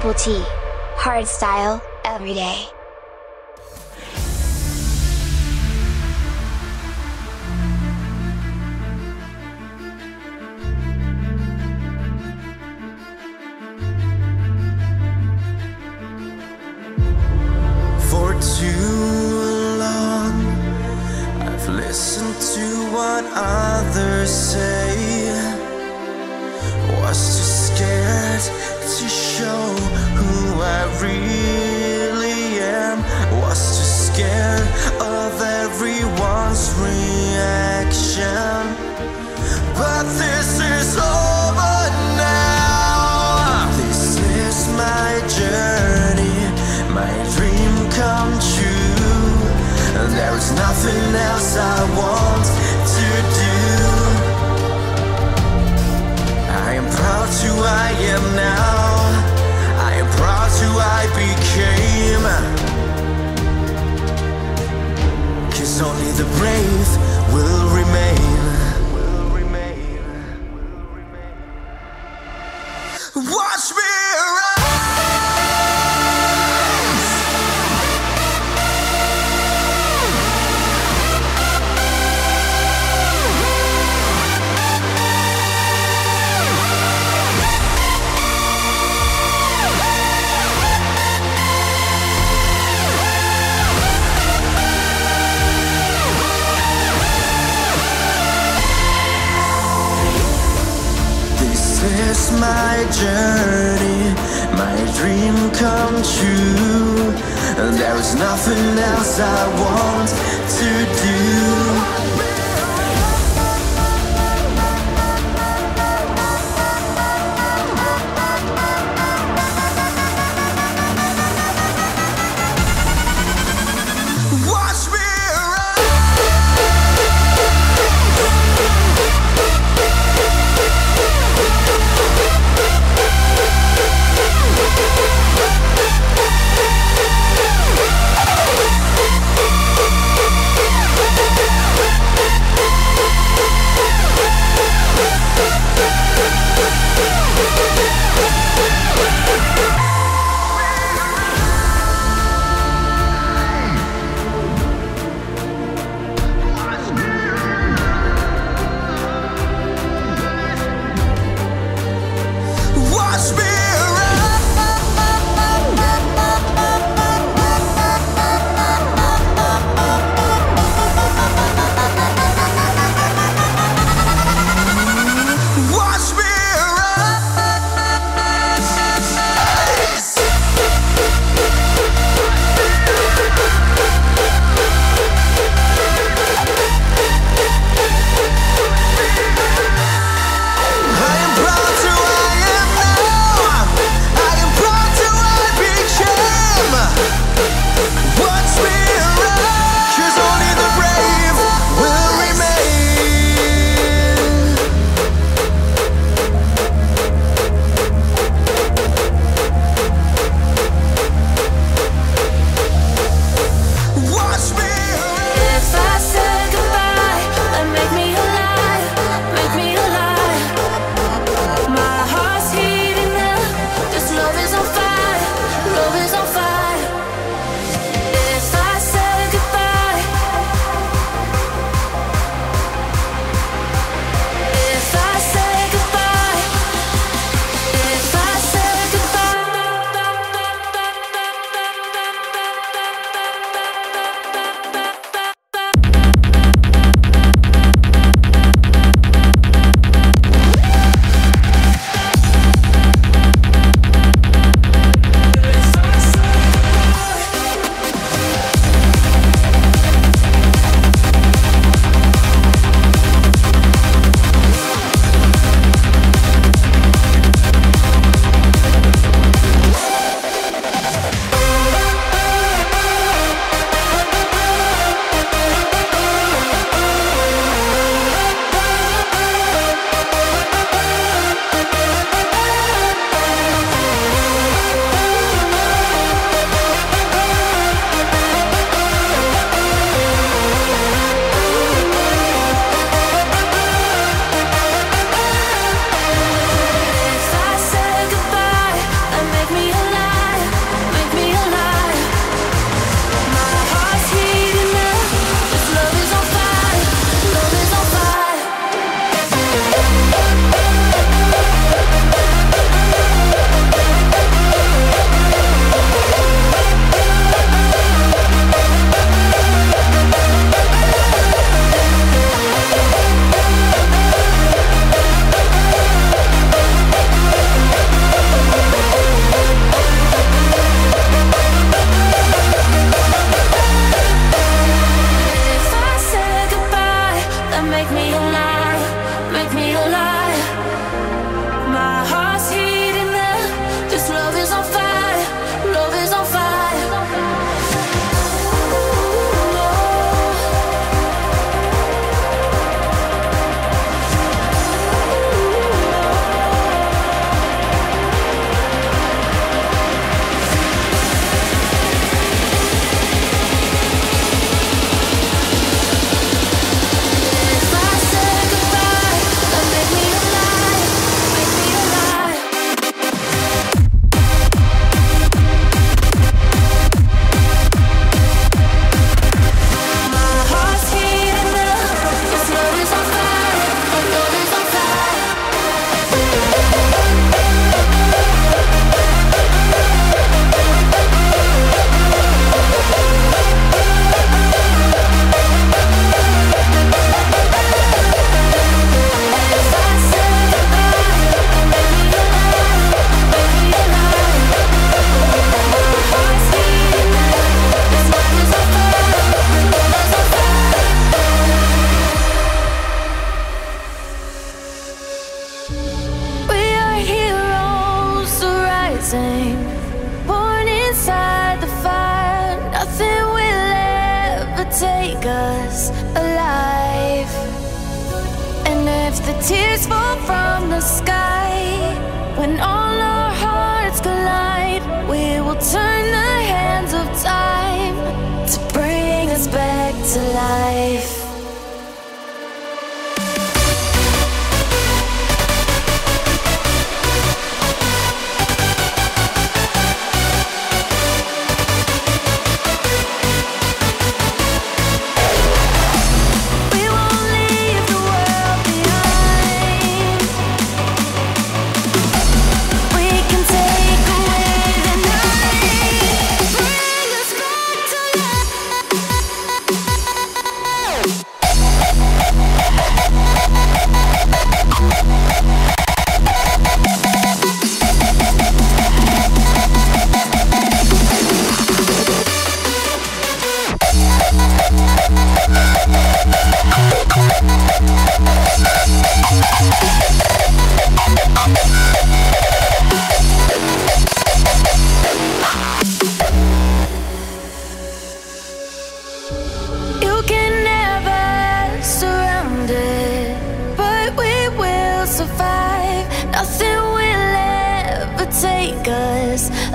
Triple T. Hardstyle, every day. For too long, I've listened to what others say. free.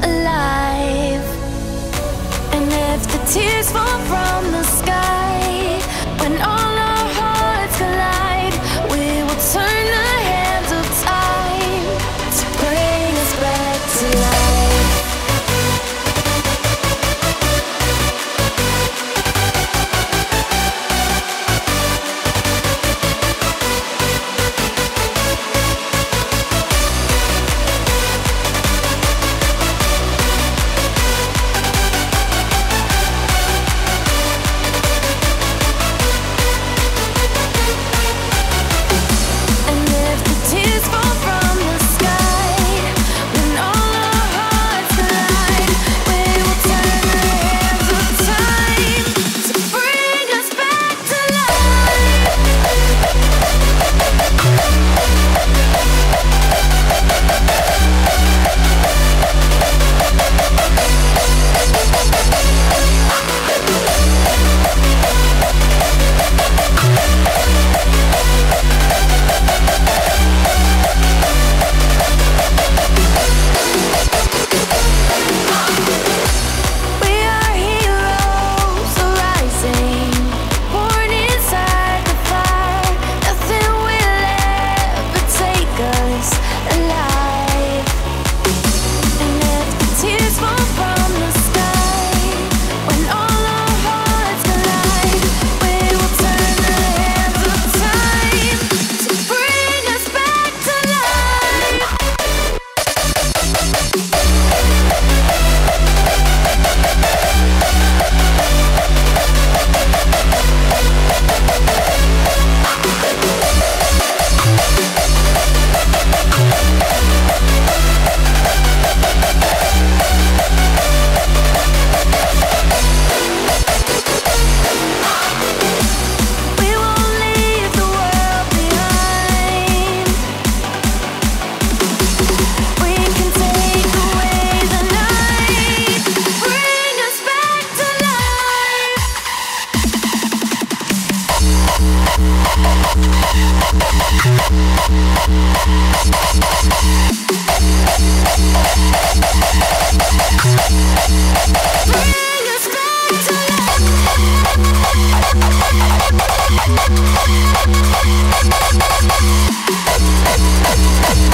alive. And if the tears fall from the sky. Bring us back to life.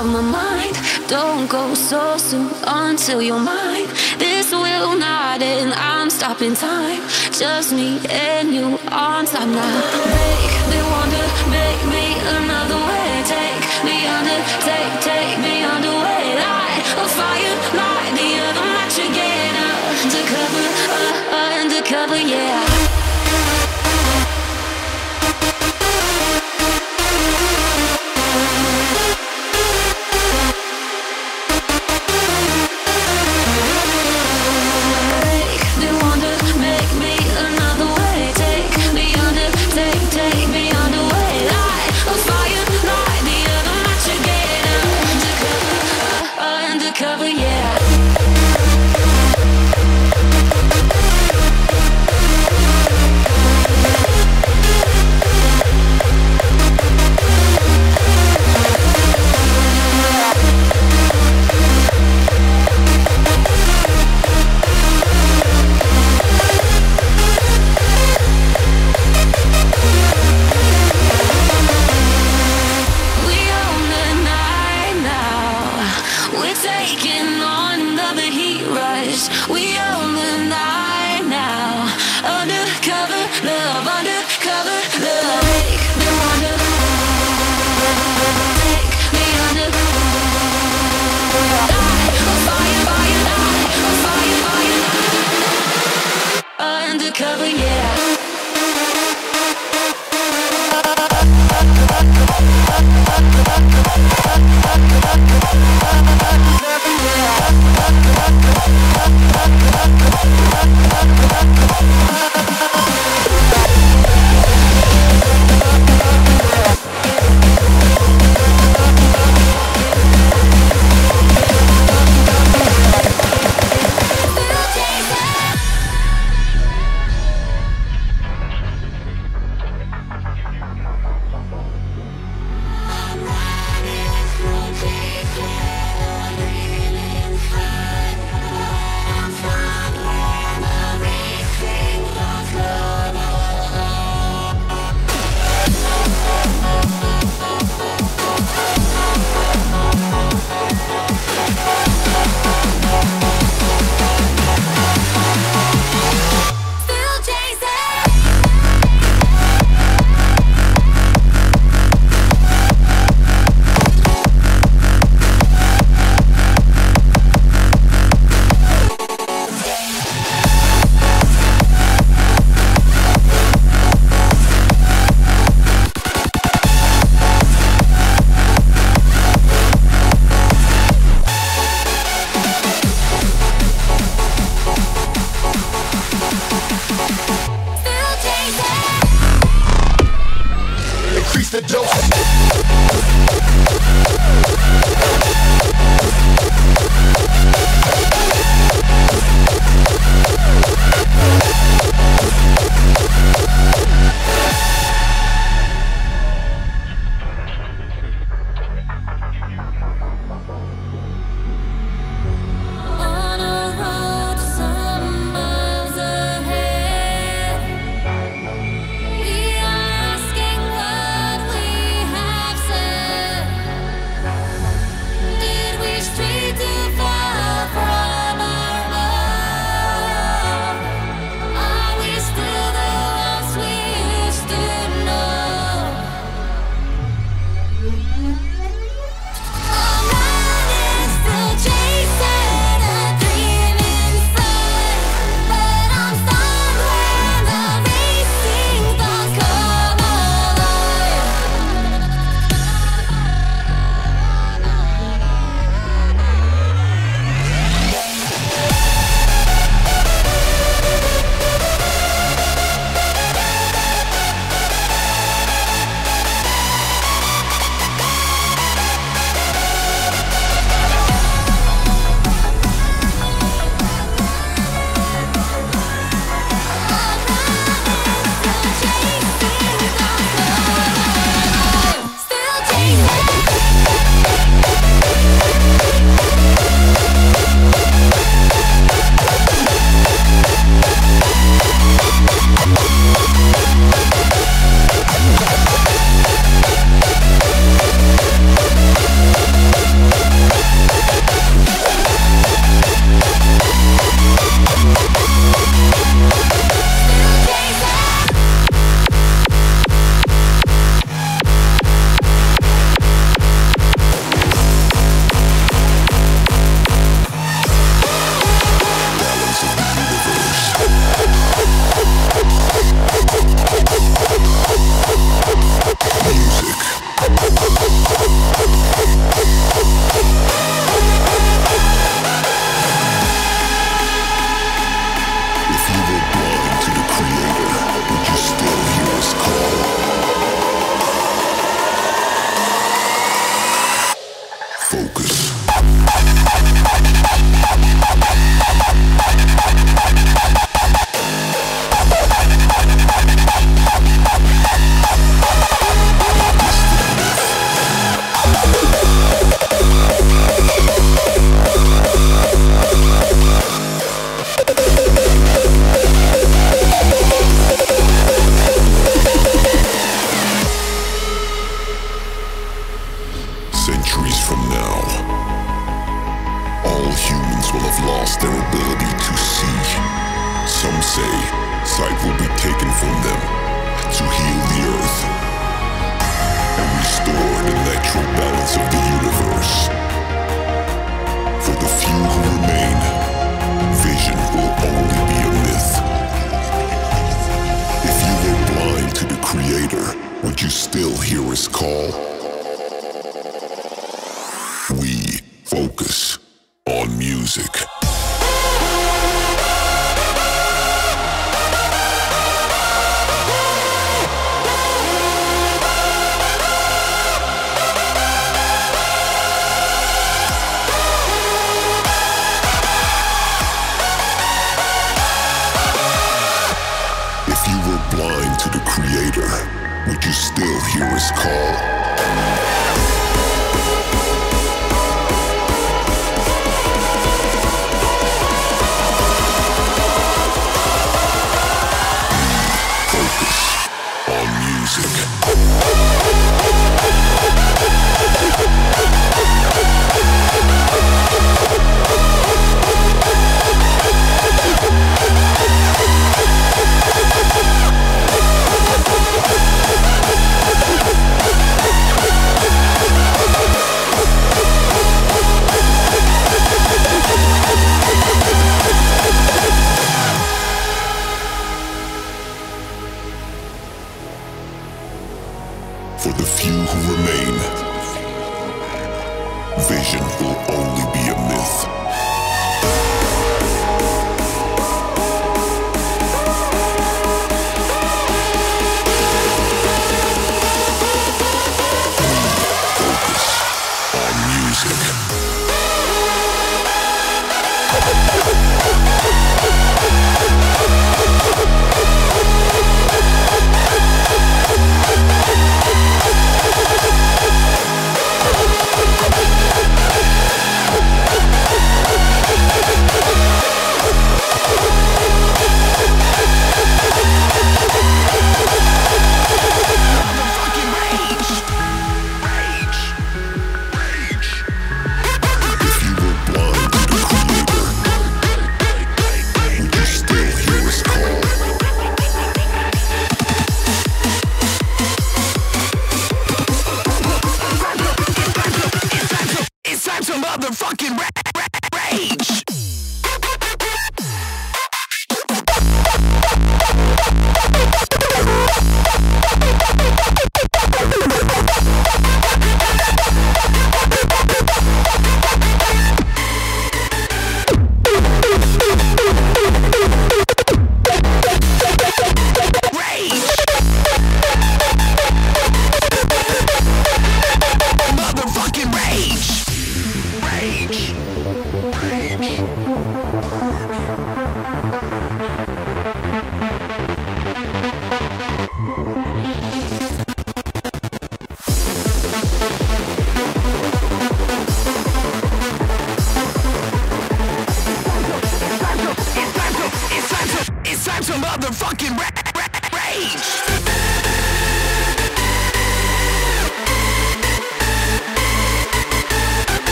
of my mind. Don't go so soon until you're mine. This will not end. I'm stopping time. Just me and you on time now. Make me wonder, make me another way. Take me under, take, take me under way. Light a fire, light the other match again. Undercover, uh, undercover, yeah. Call,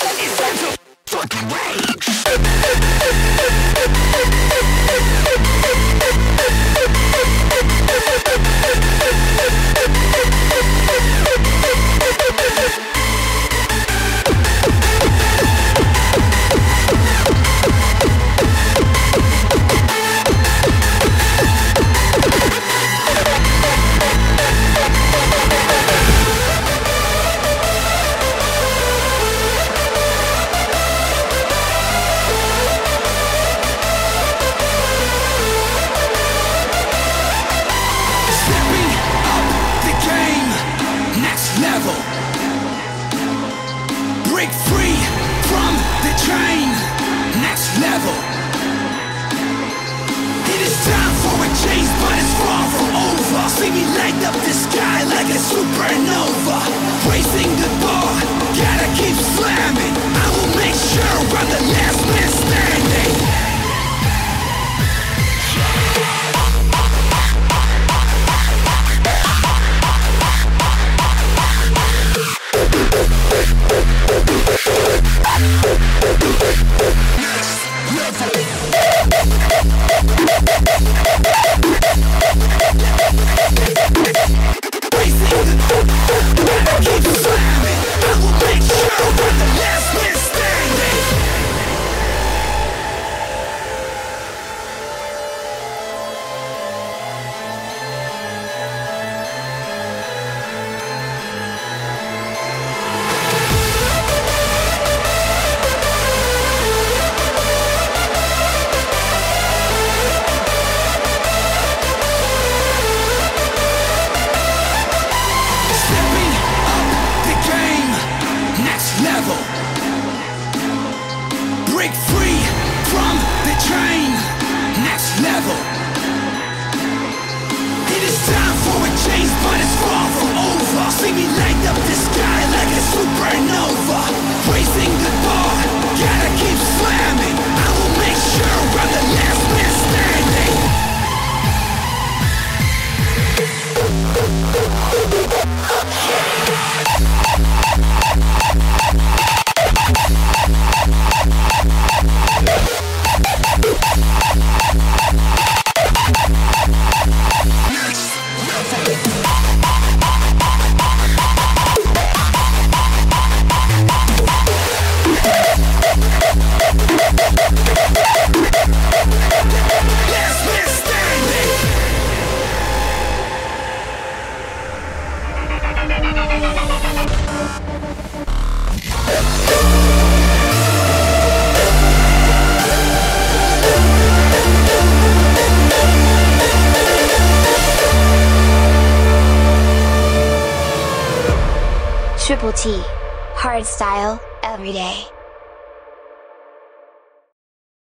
It's time to fucking rage.